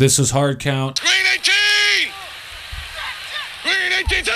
This is Hard Count. Green 18! Green 18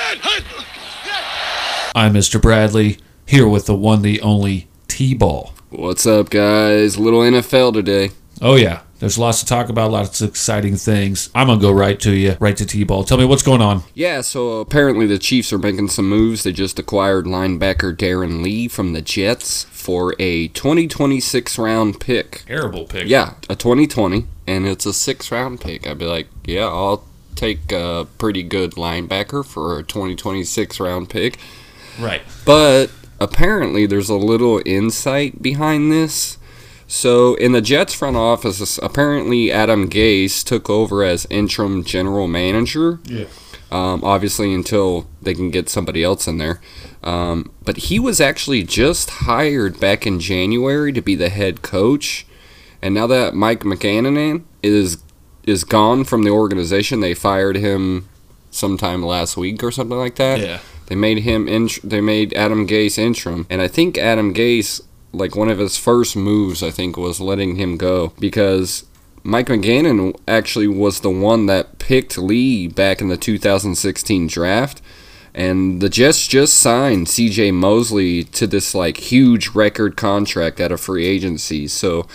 I'm Mr. Bradley, here with the one, the only T Ball. What's up, guys? Little NFL today. Oh, yeah. There's lots to talk about, lots of exciting things. I'm going to go right to you, right to T Ball. Tell me what's going on. Yeah, so apparently the Chiefs are making some moves. They just acquired linebacker Darron Lee from the Jets for a 2026 round pick. Terrible pick. Yeah, a 2020, and it's a six round pick. I'd be like, yeah, I'll take a pretty good linebacker for a 2026 round pick. Right. But apparently, there's a little insight behind this. So, in the Jets front office, apparently Adam Gase took over as interim general manager. Yeah. Um, obviously, until they can get somebody else in there. Um, but he was actually just hired back in January to be the head coach. And now that Mike Maccagnan is is gone from the organization, they fired him sometime last week or something like that. Yeah. They made him int- they made Adam Gase interim, and I think Adam Gase like one of his first moves I think was letting him go because Mike Maccagnan actually was the one that picked Lee back in the 2016 draft. And the Jets just signed CJ Mosley to this like huge record contract at a free agency. So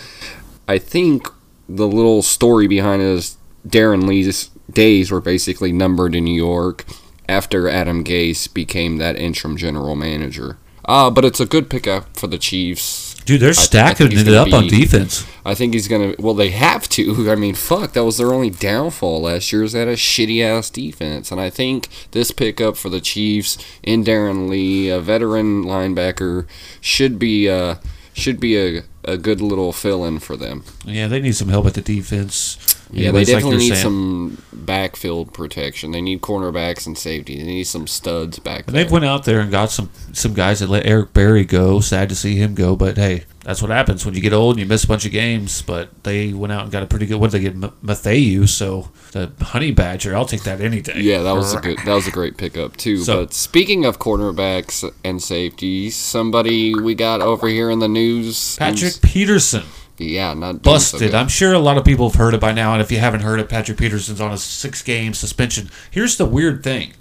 I think the little story behind it is Darron Lee's days were basically numbered in New York after Adam Gase became that interim general manager. Uh, but it's a good pickup for the Chiefs. Dude, they're stacking it up gonna on defense. I think he's gonna. Well, they have to. I mean, fuck, that was their only downfall last year. Is that a shitty ass defense? And I think this pickup for the Chiefs in Darron Lee, a veteran linebacker, should be uh should be a, a good little fill in for them. Yeah, they need some help at the defense. Yeah, they definitely you're need saying. some backfield protection. They need cornerbacks and safety. They need some studs back And there. they've went out there and got some some guys that let Eric Berry go. Sad to see him go, but hey, that's what happens when you get old and you miss a bunch of games. But they went out and got a pretty good. What did they get? M- Mathieu. So the Honey Badger. I'll take that any day. Yeah, that was a good. That was a great pickup too. So- but speaking of cornerbacks and safeties, somebody we got over here in the news. Patrick who's- Peterson Yeah, not doing so busted. I'm sure a lot of people have heard it by now, and if you haven't heard it, Patrick Peterson's on a six game suspension. Here's the weird thing.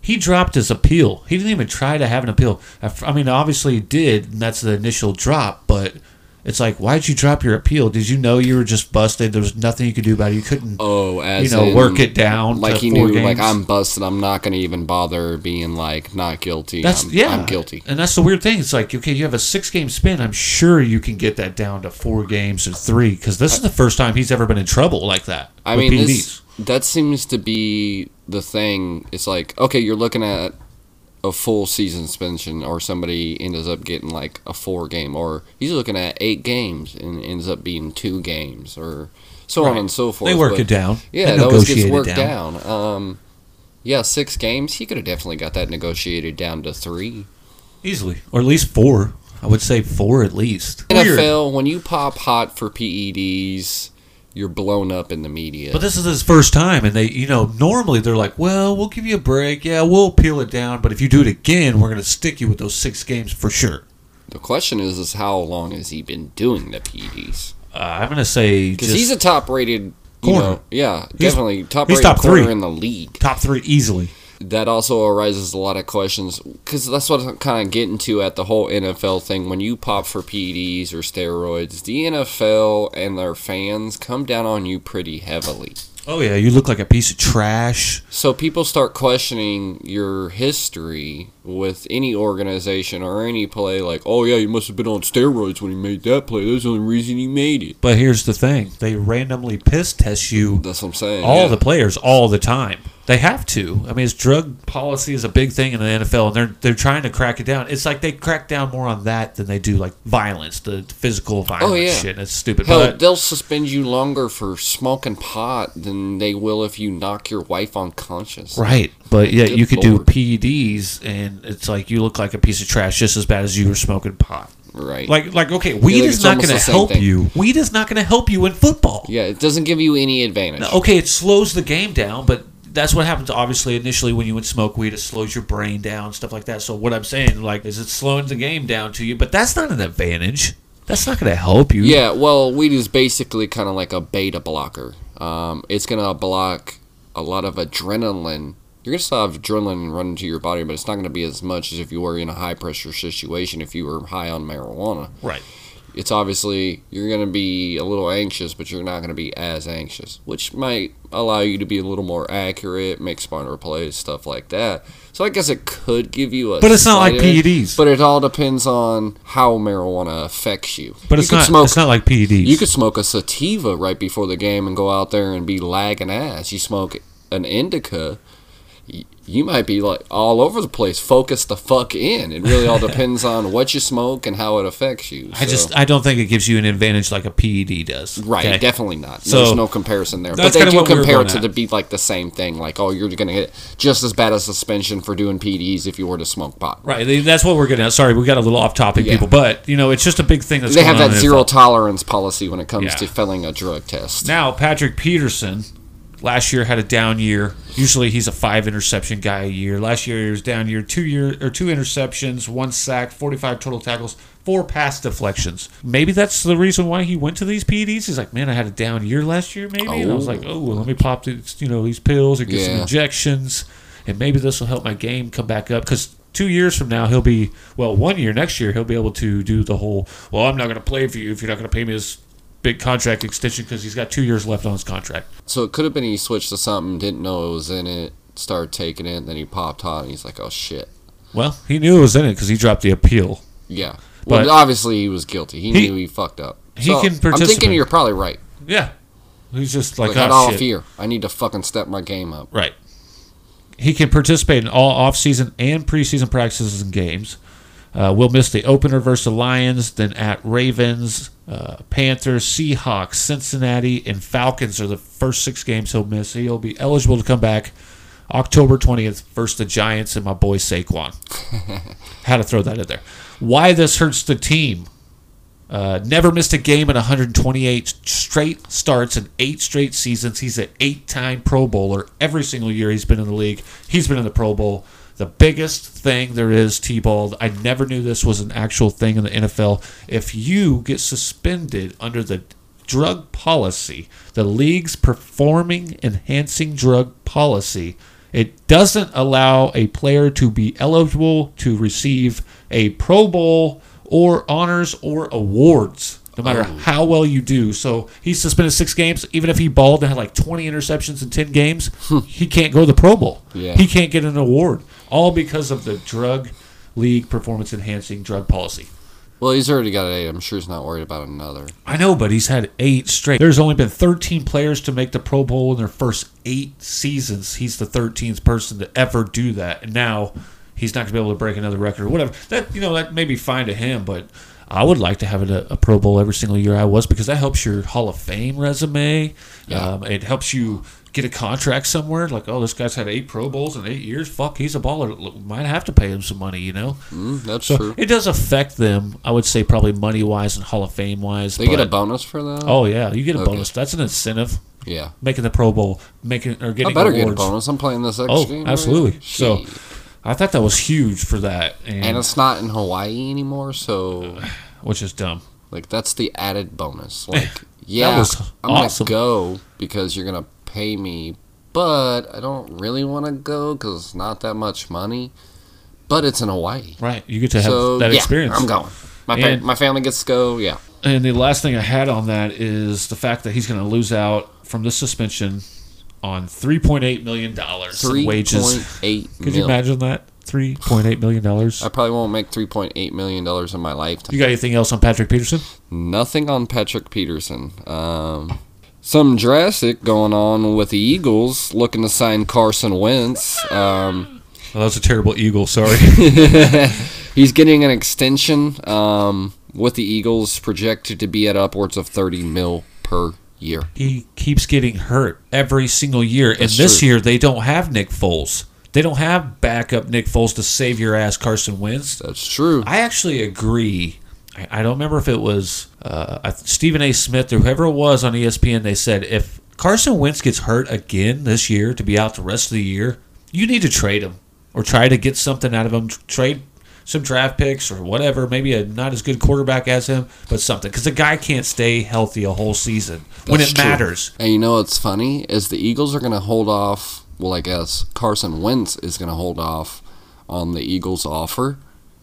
He dropped his appeal. He didn't even try to have an appeal. I mean, obviously he did, and that's the initial drop. But it's like, why'd you drop your appeal? Did you know you were just busted? There was nothing you could do about it. You couldn't, Oh, as you know, in, work it down. Like to he four knew, like. I'm busted. I'm not gonna even bother being like not guilty. That's I'm, yeah, I'm guilty. and that's the weird thing. It's like okay, you have a six game spin. I'm sure you can get that down to four games or three because this is the first time he's ever been in trouble like that. I mean, this, that seems to be the thing. It's like, okay, you're looking at a full season suspension, or somebody ends up getting like a four game, or he's looking at eight games and ends up being two games, or so on and so forth. They work But- it down. Yeah, They that always gets it worked down. Um, yeah, six games. He could have definitely got that negotiated down to three. easily, or at least four. I would say four at least. Weird. NFL, when you pop hot for PEDs, you're blown up in the media. But this is his first time, and they, you know, normally they're like, "Well, we'll give you a break. Yeah, we'll peel it down, but if you do it again, we're going to stick you with those six games for sure." the question is, is how long has he been doing the PEDs? Uh, I'm going to say Because he's a top rated you Corner. know, yeah, He's- definitely top he's rated top corner three. in the league. top three easily. That also arises a lot of questions because that's what I'm kind of getting to at the whole NFL thing. When you pop for PEDs or steroids, the NFL and their fans come down on you pretty heavily. Oh yeah, you look like a piece of trash. So people start questioning your history with any organization or any play, like, oh yeah, you must have been on steroids when he made that play. That's the only reason he made it. But here's the thing: they randomly piss test you That's what I'm saying. all yeah. the players all the time. They have to. I mean, it's drug policy is a big thing in the NFL, and they're they're trying to crack it down. It's like they crack down more on that than they do like violence, the physical violence Oh, yeah. shit. It's stupid. Hell, but they'll suspend you longer for smoking pot than they will if you knock your wife unconscious. right, but yeah, Good you could do PEDs, and it's like you look like a piece of trash just as bad as you were smoking pot. Right. Like like okay, weed like is not going to help thing. you. Weed is not going to help you in football. yeah, it doesn't give you any advantage. Now, okay, it slows the game down, but that's what happens obviously initially when you would smoke weed. It slows your brain down, stuff like that. So what I'm saying, like, is it slowing the game down to you? But that's not an advantage. That's not going to help you. Yeah, well, weed is basically kind of like a beta blocker. Um, it's gonna block a lot of adrenaline. You're gonna still have adrenaline run into your body, but it's not gonna be as much as if you were in a high pressure situation. If you were high on marijuana, Right. It's obviously you're going to be a little anxious, but you're not going to be as anxious, which might allow you to be a little more accurate, make smarter plays, stuff like that. So I guess it could give you a. But it's not like PEDs. But it all depends on how marijuana affects you. But you it's not. Smoke, it's not like PEDs. you could smoke a sativa right before the game and go out there and be lagging ass. You smoke an indica. You might be like all over the place. Focus the fuck in. It really all depends on what you smoke and how it affects you. I just. I don't think it gives you an advantage like a PED does. Right, okay? definitely not. So, There's no comparison there. But they do what we compare it to at. the be like the same thing. Like, oh, you're going to get just as bad a suspension for doing PDs if you were to smoke pot. Right. That's what we're getting at. Sorry, we got a little off topic, Yeah. people. But you know, it's just a big thing that's They have that zero NFL. tolerance policy when it comes Yeah. to failing a drug test. Now, Patrick Peterson last year had a down year. Usually he's a five interception guy a year. Last year he was down year, two year or two interceptions, one sack, 45 total tackles, four pass deflections. Maybe that's the reason why he went to these PEDs. He's like, man, I had a down year last year, maybe. And I was Oh. like, oh, well, let me pop these, you know, these pills or get some injections, and maybe this will help my game come back up because. Two years from now, he'll be well. One year next year, he'll be able to do the whole. Well, I'm not going to play for you if you're not going to pay me this big contract extension because he's got two years left on his contract. So it could have been he switched to something, didn't know it was in it, started taking it, then he popped hot, and he's like, oh shit. Well, he knew it was in it because he dropped the appeal. Yeah. Well, But- obviously he was guilty. He, He- knew he fucked up. he So, can I'm thinking you're probably right. Yeah, he's just like, Like, oh all shit. fear. I need to fucking step my game up. Right. He can participate in all off-season and preseason practices and games. Uh, we'll miss the opener versus the Lions, then at Ravens, uh, Panthers, Seahawks, Cincinnati, and Falcons are the first six games he'll miss. He'll be eligible to come back October 20th versus the Giants and my boy Saquon. Had to throw that in there. Why this hurts the team? Uh, never missed a game in 128 straight starts in eight straight seasons. He's an eight-time Pro Bowler. Every single year he's been in the league, he's been in the Pro Bowl. The biggest thing there is, T-ball. I never knew this was an actual thing in the NFL. If you get suspended under the drug policy, the league's performing enhancing drug policy, it doesn't allow a player to be eligible to receive a Pro Bowl or honors or awards, no matter Oh. how well you do. So he's suspended six games. Even if he balled and had like 20 interceptions in 10 games, hmm. he can't go to the Pro Bowl. Yeah. He can't get an award, all because of the drug league performance enhancing drug policy. Well, he's already got eight. I'm sure he's not worried about another. I know, but he's had eight straight. There's only been 13 players to make the Pro Bowl in their first eight seasons. He's the 13th person to ever do that, and now he's not going to be able to break another record or whatever. That you know that may be fine to him, but I would like to have it a, a Pro Bowl every single year I was because that helps your Hall of Fame resume. Yeah. Um, it helps you get a contract somewhere. Like, oh, this guy's had eight Pro Bowls in eight years. Fuck, he's a baller. Might have to pay him some money, you know. Mm, that's So true. it does affect them. I would say probably money wise and Hall of Fame wise. They get a bonus for that. Oh yeah, you get a Okay. bonus. That's an incentive. yeah. Making the Pro Bowl, making or I getting better awards. get a bonus. I'm playing this Oh, game. right absolutely. now. So- I thought that was huge for that, and, and it's not in Hawaii anymore, so which is dumb. like that's the added bonus. Like, yeah, was I'm awesome. gonna go because you're gonna pay me, but I don't really want to go because it's not that much money. But it's in Hawaii, Right, you get to have so that yeah, experience. I'm going. My And- my family gets to go. Yeah, And the last thing I had on that is the fact that he's going to lose out from this suspension on three point eight million dollars in three wages. point eight Could you imagine that? Three point eight million dollars. I probably won't make three point eight million dollars in my lifetime. You got anything else on Patrick Peterson? Nothing on Patrick Peterson. Um, some drastic going on with the Eagles looking to sign Carson Wentz. Um, Oh, that was a terrible eagle. Sorry. he's getting an extension um, with the Eagles, projected to be at upwards of 30 mil per year. he keeps getting hurt every single year. That's and this true. year they don't have Nick Foles. They don't have backup Nick Foles to save your ass Carson Wentz. That's true. I actually agree. I, don't remember if it was uh, Stephen A. Smith or whoever it was on ESPN. They said if Carson Wentz gets hurt again this year to be out the rest of the year, you need to trade him or try to get something out of him. Trade some draft picks or whatever, maybe a not as good quarterback as him, but something. Because the guy can't stay healthy a whole season when it true. matters. And you know what's funny is the Eagles are going to hold off. Well, I guess Carson Wentz is going to hold off on the Eagles' offer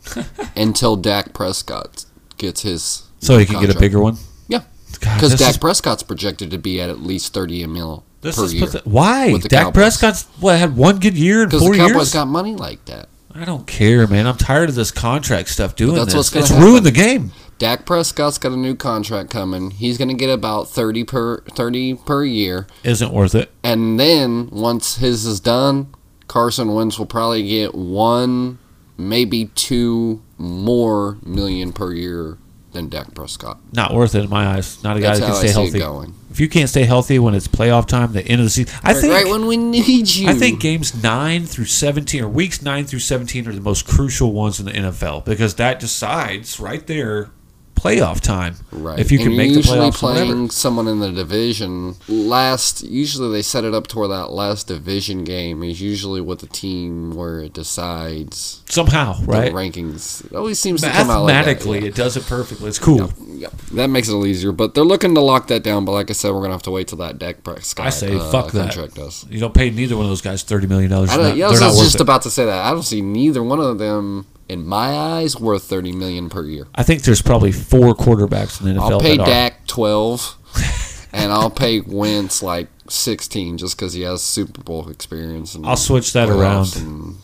until Dak Prescott gets his. So he can get a bigger one. Yeah, because Dak is- Prescott's projected to be at at least thirty a mil This per is year. pathet- why Dak Cowboys. Prescott's what had one good year in Because four the Cowboys years. got money like that. I don't care, man. I'm tired of this contract stuff doing that's this. what's gonna it's happen. ruined the game. Dak Prescott's got a new contract coming. He's going to get about thirty per thirty per year, Isn't worth it. and then once his is done, Carson Wentz will probably get one, maybe two more million per year than Dak Prescott. Not worth it in my eyes. Not a guy that can stay healthy. going. If you can't stay healthy when it's playoff time, the end of the season, I think right when we need you. I think games nine through seventeen or weeks nine through seventeen are the most crucial ones in the NFL because that decides right there playoff time. Right. If you can you're make the playoffs, playing whatever. someone in the division last. Usually they set it up to where that last division game is usually with the team where it decides somehow, right? rankings. It always seems to come out like. Mathematically, yeah. it does it perfectly. It's cool. Yep. That makes it a little easier, but they're looking to lock that down. But like I said, we're gonna have to wait till that Dak Prescott. I say uh, fuck that. contract does. You don't pay neither one of those guys thirty million dollars. I, They're, don't, not, yeah, I was just it. about to say that. I don't see neither one of them in my eyes worth thirty million per year. I think there's probably four quarterbacks in the NFL. I'll pay that are. Dak twelve, and I'll pay Wentz like sixteen just because he has Super Bowl experience. And I'll switch that around.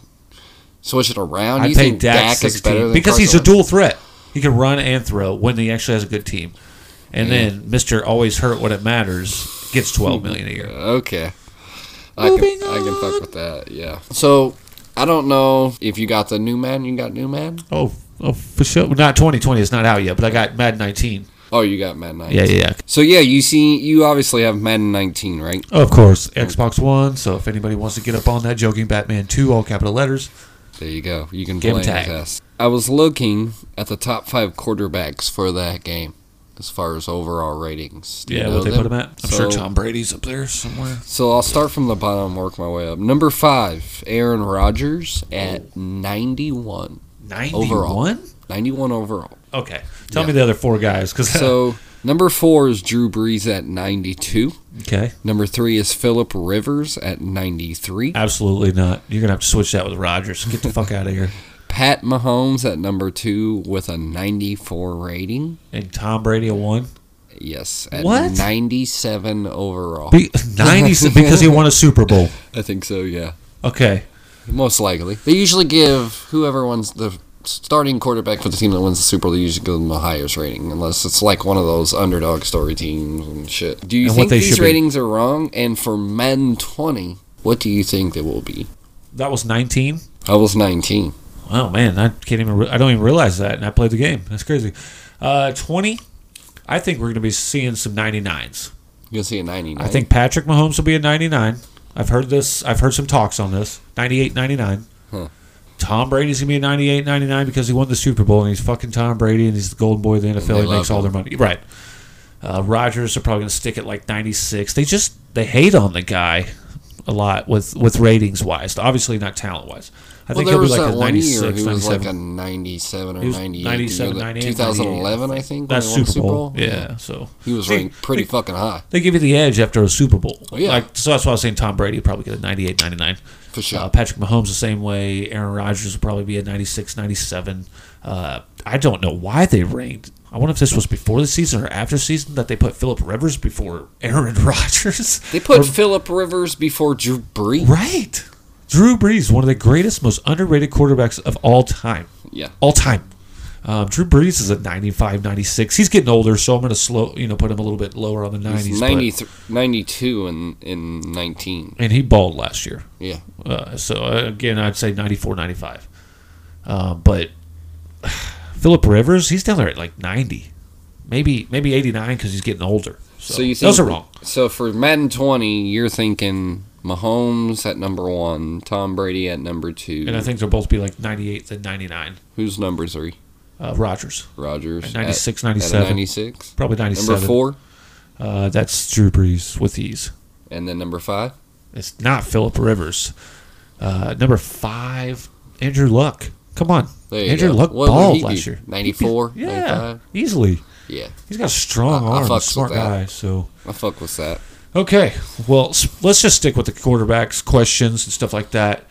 Switch it around. I you pay think Dak, Dak, is better 16 than because he's a dual threat. He can run and throw when he actually has a good team. And then Mister always hurt when it matters gets twelve million a year. Okay, I can Moving I can fuck with that. Yeah. So I don't know if you got the new man. You got new man. Oh, oh, for sure. Not twenty twenty. It's not out yet, but I got Madden nineteen. Oh, you got Madden 19. Yeah, yeah, yeah. So yeah, you see, you obviously have Madden 19, right? Of course, Xbox One. So if anybody wants to get up on that, joking Batman two, all capital letters. There you go. You can play his tag. ass. I was looking at the top five quarterbacks for that game, as far as overall ratings. Do you Yeah, know what they them? put him at? I'm sure Tom Brady's up there somewhere. So I'll start from the bottom and work my way up. Number five, Aaron Rodgers at 91. Ninety-one. 91 overall. Okay, tell Yeah. me the other four guys, because So number four is Drew Brees at 92. okay, Number three is Philip Rivers at 93. absolutely not. You're gonna have to switch that with Rodgers. Get the fuck out of here. Pat Mahomes at number two with a 94 rating. And Tom Brady a one. Yes, at What? 97 overall. Be, Ninety because he won a Super Bowl. I think so, yeah. Okay, Most likely. They usually give whoever wins the starting quarterback for the team that wins the Super Bowl, they usually give them the highest rating, unless it's like one of those underdog story teams and shit. Do you And think these should be. ratings are wrong? And for men 20, what do you think they will be? that was nineteen. I was 19. Oh man, I can't even. Re- I don't even realize that, and I played the game. That's crazy. Uh, Twenty. I think we're going to be seeing some 99s. You're going to see a 99. I think Patrick Mahomes will be a 99. I've heard this. I've heard some talks on this. 98, 99. Huh. Tom Brady's going to be a 98, 99 because he won the Super Bowl and he's fucking Tom Brady and he's the golden boy of the NFL. He makes all their money. Right. Uh, Rodgers are probably going to stick at like 96. They just they hate on the guy a lot with with ratings wise. Obviously not talent wise. I well, think he'll be like a one 96, year he was 97. like a 97 or 98. 97, 98. 2011, I think. That's won Super Bowl. Yeah. So He was See, ranked pretty they- fucking high, They give you the edge after a Super Bowl. Oh, yeah. Like, so that's why I was saying Tom Brady would probably get a 98, 99. for sure. Uh, Patrick Mahomes the same way. Aaron Rodgers will probably be a 96, 97. Uh, I don't know why they ranked. I wonder if this was before the season or after season that they put Philip Rivers before Aaron Rodgers. they put Or- Philip Rivers before Drew Brees. right. Drew Brees, one of the greatest, most underrated quarterbacks of all time. Yeah. All time. Um, Drew Brees is at 95, 96. He's getting older, so I'm going to slow, you know, put him a little bit lower on the 90s. He's but- 90, 92 in, in 19. and he balled last year. Yeah. Uh, so uh, again, I'd say 94, 95. Um, but Philip Rivers, he's down there at like 90, maybe maybe 89 because he's getting older. So, So you think those are wrong. So for Madden 20, you're thinking Mahomes at number one, Tom Brady at number two. And I think they'll both be like 98 to 99. Who's number three? Uh, Rodgers, Rodgers. At 96, at, 97. At 96. probably 97. Number four, Uh, that's Drew Brees with ease. and then number five. It's not Philip Rivers. Uh, number five, Andrew Luck. Come on, Andrew go. Luck What would balled he last year. 94, Yeah, 95? easily. Yeah, He's got a strong I- I arm, with smart guy. So I fuck with that. okay, well, let's just stick with the quarterbacks questions and stuff like that.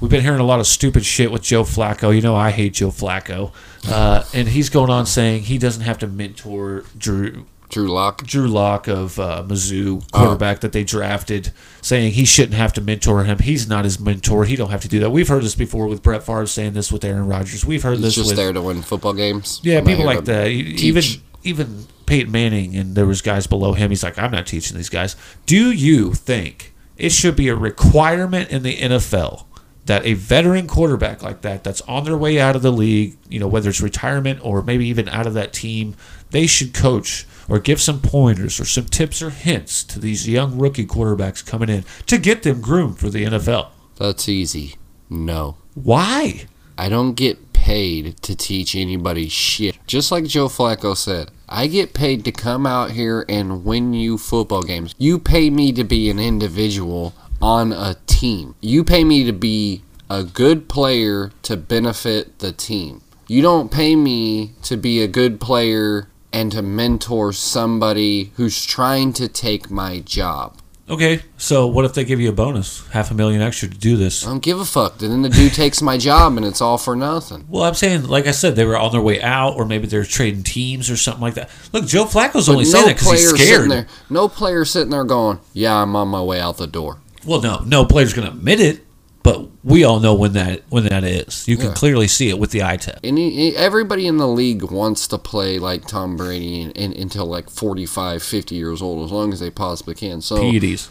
We've been hearing a lot of stupid shit with Joe Flacco. You know, I hate Joe Flacco, uh, and he's going on saying he doesn't have to mentor Drew Drew Lock. Drew Lock of uh, Mizzou, quarterback that they drafted, saying he shouldn't have to mentor him. He's not his mentor. He don't have to do that. We've heard this before with Brett Favre saying this with Aaron Rodgers. We've heard He's this just with there to win football games. yeah I'm people like that. E- Even teach. even Peyton Manning and there was guys below him. He's like, I'm not teaching these guys. Do you think it should be a requirement in the NFL? That a veteran quarterback like that, that's on their way out of the league, you know, whether it's retirement or maybe even out of that team, they should coach or give some pointers or some tips or hints to these young rookie quarterbacks coming in to get them groomed for the NFL. That's easy. No. Why? I don't get paid to teach anybody shit. Just like Joe Flacco said, I get paid to come out here and win you football games. You pay me to be an individual on a team. You pay me to be a good player to benefit the team. You don't pay me to be a good player and to mentor somebody who's trying to take my job. Okay, so what if they give you a bonus, half a million extra to do this? I don't give a fuck. Then the dude takes my job and it's all for nothing. Well, I'm saying, like I said, they were on their way out, or maybe they're trading teams or something like that. Look, Joe Flacco's only saying that because he's scared. there. No player sitting there going, "Yeah, I'm on my way out the door." Well, no, no player's going to admit it, but we all know when that when that is. You can Yeah. clearly see it with the eye test. And he- everybody in the league wants to play like Tom Brady in, in, until like 45, 50 years old, as long as they possibly can. So PEDs.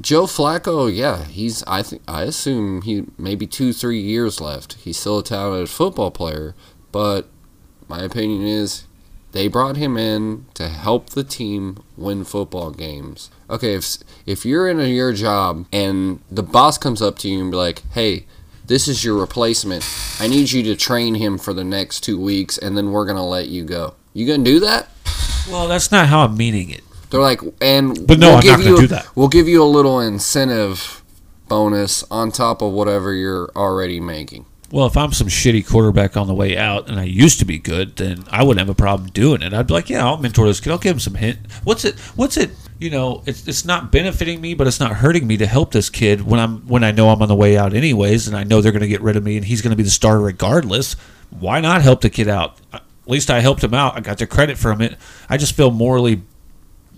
Joe Flacco, yeah, he's. I think I assume he maybe two, three years left. He's still a talented football player, but my opinion is they brought him in to help the team win football games. Okay, if if you're in a, your job and the boss comes up to you and be like, "Hey, this is your replacement. I need you to train him for the next two weeks, and then we're gonna let you go." You gonna do that? Well, that's not how I'm meaning it. They're like, and But no, we'll I'm give not gonna you, do that. We'll give you a little incentive bonus on top of whatever you're already making. Well, if I'm some shitty quarterback on the way out and I used to be good, then I wouldn't have a problem doing it. I'd be like, yeah, I'll mentor this kid. I'll give him some hint. What's it? What's it? You know, it's it's not benefiting me, but it's not hurting me to help this kid when I'm when I know I'm on the way out anyways, and I know they're going to get rid of me and he's going to be the starter regardless. Why not help the kid out? At least I helped him out. I got the credit from it. I just feel morally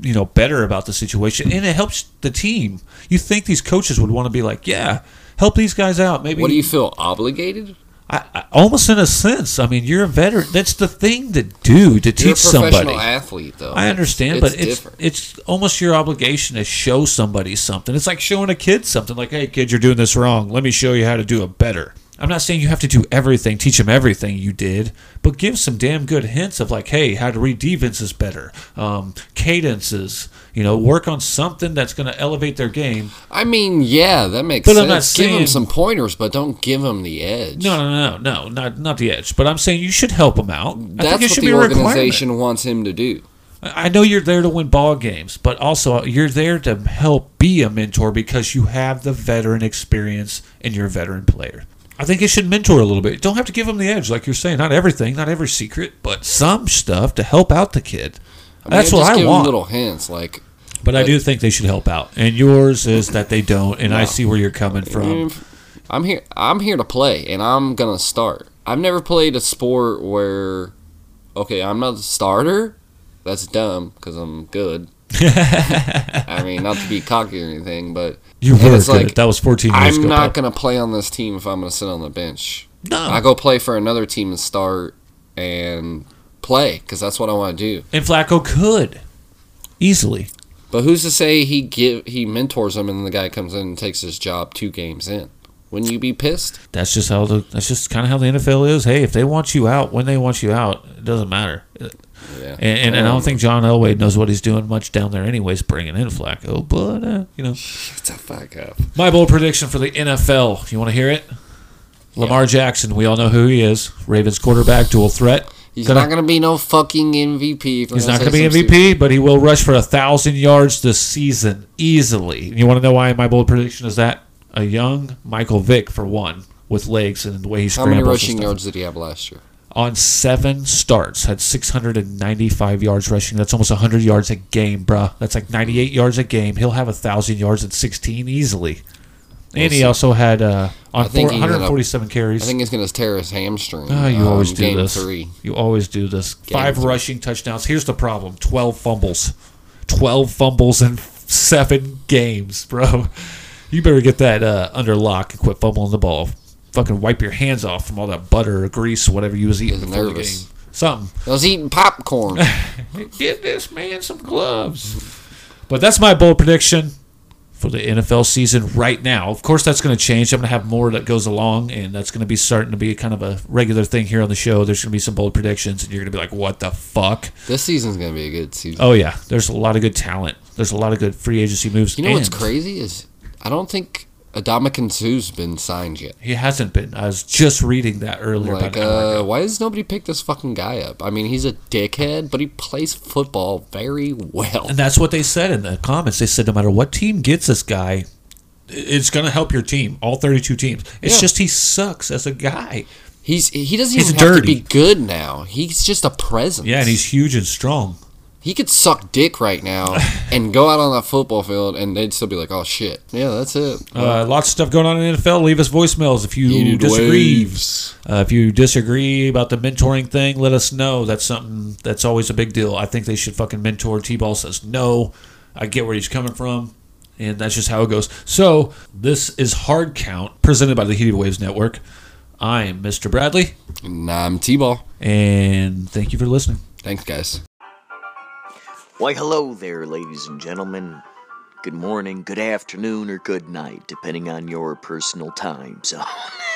you know better about the situation and it helps the team you think these coaches would want to be like yeah help these guys out. Maybe What do you feel obligated? I, I, almost in a sense. I mean you're a veteran. That's the thing to do to teach professional somebody athlete, though. i understand It's but it's different. it's almost your obligation to show somebody something. It's like showing a kid something like hey kid you're doing this wrong. Let me show you how to do it better i'm not saying you have to do everything teach them everything you did but give some damn good hints of like hey how to read defenses better um, cadences you know work on something that's going to elevate their game I mean, yeah, that makes But I'm sense. not give them some pointers, but don't give them the edge. no no no no not not the edge but i'm saying you should help them out I think That's it what should the be a requirement. organization wants him to do. I know you're there to win ball games, but also you're there to help be a mentor because you have the veteran experience and you're a veteran player. I think you should mentor a little bit. Don't have to give them the edge, like you're saying. Not everything, not every secret, but some stuff to help out the kid. I mean, That's just what I want. little hints, like but I do think they should help out. And yours is that they don't, and I see where you're coming from. Mm, I'm here. I'm here to play, and I'm gonna start. I've never played a sport where, okay, I'm not the starter. That's dumb because I'm good. I mean, not to be cocky or anything, but You were it's like, that was 14 years I'm ago. not gonna play on this team if I'm gonna sit on the bench. No. I go play for another team and start and play because that's what I want to do. and Flacco could easily. But who's to say he give he mentors him and then the guy comes in and takes his job two games in? Wouldn't you be pissed? That's just how the. That's just kind of how the NFL is. Hey, if they want you out when they want you out, it doesn't matter. Yeah. And, and, and I Um, don't think John Elway knows what he's doing much down there, anyways, bringing in Flacco. But uh, you know, Shut the fuck up. my bold prediction for the NFL. You want to hear it? Lamar Jackson. We all know who he is. Ravens quarterback, dual threat. He's Gonna- not gonna be no fucking MVP. He's not going to be MVP, but he will rush for a thousand yards this season easily. You want to know why my bold prediction is that? A young Michael Vick for one with legs and the way he How many rushing yards did he have last year? On seven starts, had 695 yards rushing. That's almost 100 yards a game, bruh. That's like 98 yards a game. He'll have 1,000 yards at 16 easily. And he see. also had uh, on four, he's gonna- 147 carries. I think he's going to tear his hamstring. Oh, you um, always do this. three. You always do this. Five three. rushing touchdowns. Here's the problem: twelve fumbles. Twelve fumbles in seven games, bro. You better get that uh, under lock and quit fumbling the ball. Fucking wipe your hands off from all that butter or grease, or whatever you was eating before the game. Something. I was eating popcorn. Give this man some gloves. But that's my bold prediction for the NFL season right now. Of course, that's going to change. I'm going to have more that goes along, and that's going to be starting to be kind of a regular thing here on the show. There's going to be some bold predictions, and you're going to be like, "What the fuck?" this season's going to be a good season. Oh yeah, there's a lot of good talent. There's a lot of good free agency moves. you know what's crazy is I don't think Ndamukong Suh's been signed yet. He hasn't been. I was just reading that earlier. Like, uh, why does nobody pick this fucking guy up? I mean, he's a dickhead, but he plays football very well. And that's what they said in the comments. They said no matter what team gets this guy, it's going to help your team. All 32 teams. It's Yeah. just he sucks as a guy. He's he doesn't He's even have to be good now. He's just a presence. Yeah, and he's huge and strong. He could suck dick right now and go out on that football field, and they'd still be like, "Oh shit, yeah, that's it." Uh, lots of stuff going on in the NFL. Leave us voicemails if you Needed disagree. Uh, if you disagree about the mentoring thing, let us know. That's something that's always a big deal. I think they should fucking mentor. T-ball says no. I get where he's coming from, and that's just how it goes. So this is Hard Count, presented by the Heated Waves Network. I'm Mr. Bradley, And I'm T-ball. and thank you for listening. Thanks, guys. Why, hello there, ladies and gentlemen. Good morning, good afternoon, or good night, depending on your personal time zone.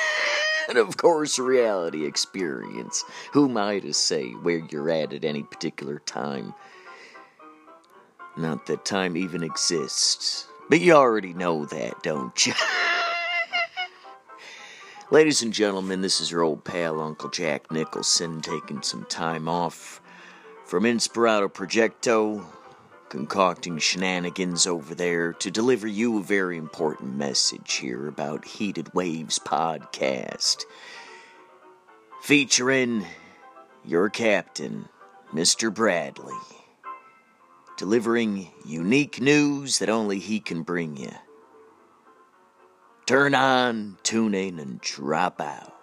and of course, reality experience. Who am I to say where you're at at any particular time? Not that time even exists. But you already know that, don't you? Ladies and gentlemen, this is your old pal, Uncle Jack Nicholson, taking some time off from Inspirato Projecto, concocting shenanigans over there to deliver you a very important message here about Heated Waves Podcast. Featuring your captain, Mr. Bradley. Delivering unique news that only he can bring you. Turn on, tune in, and drop out.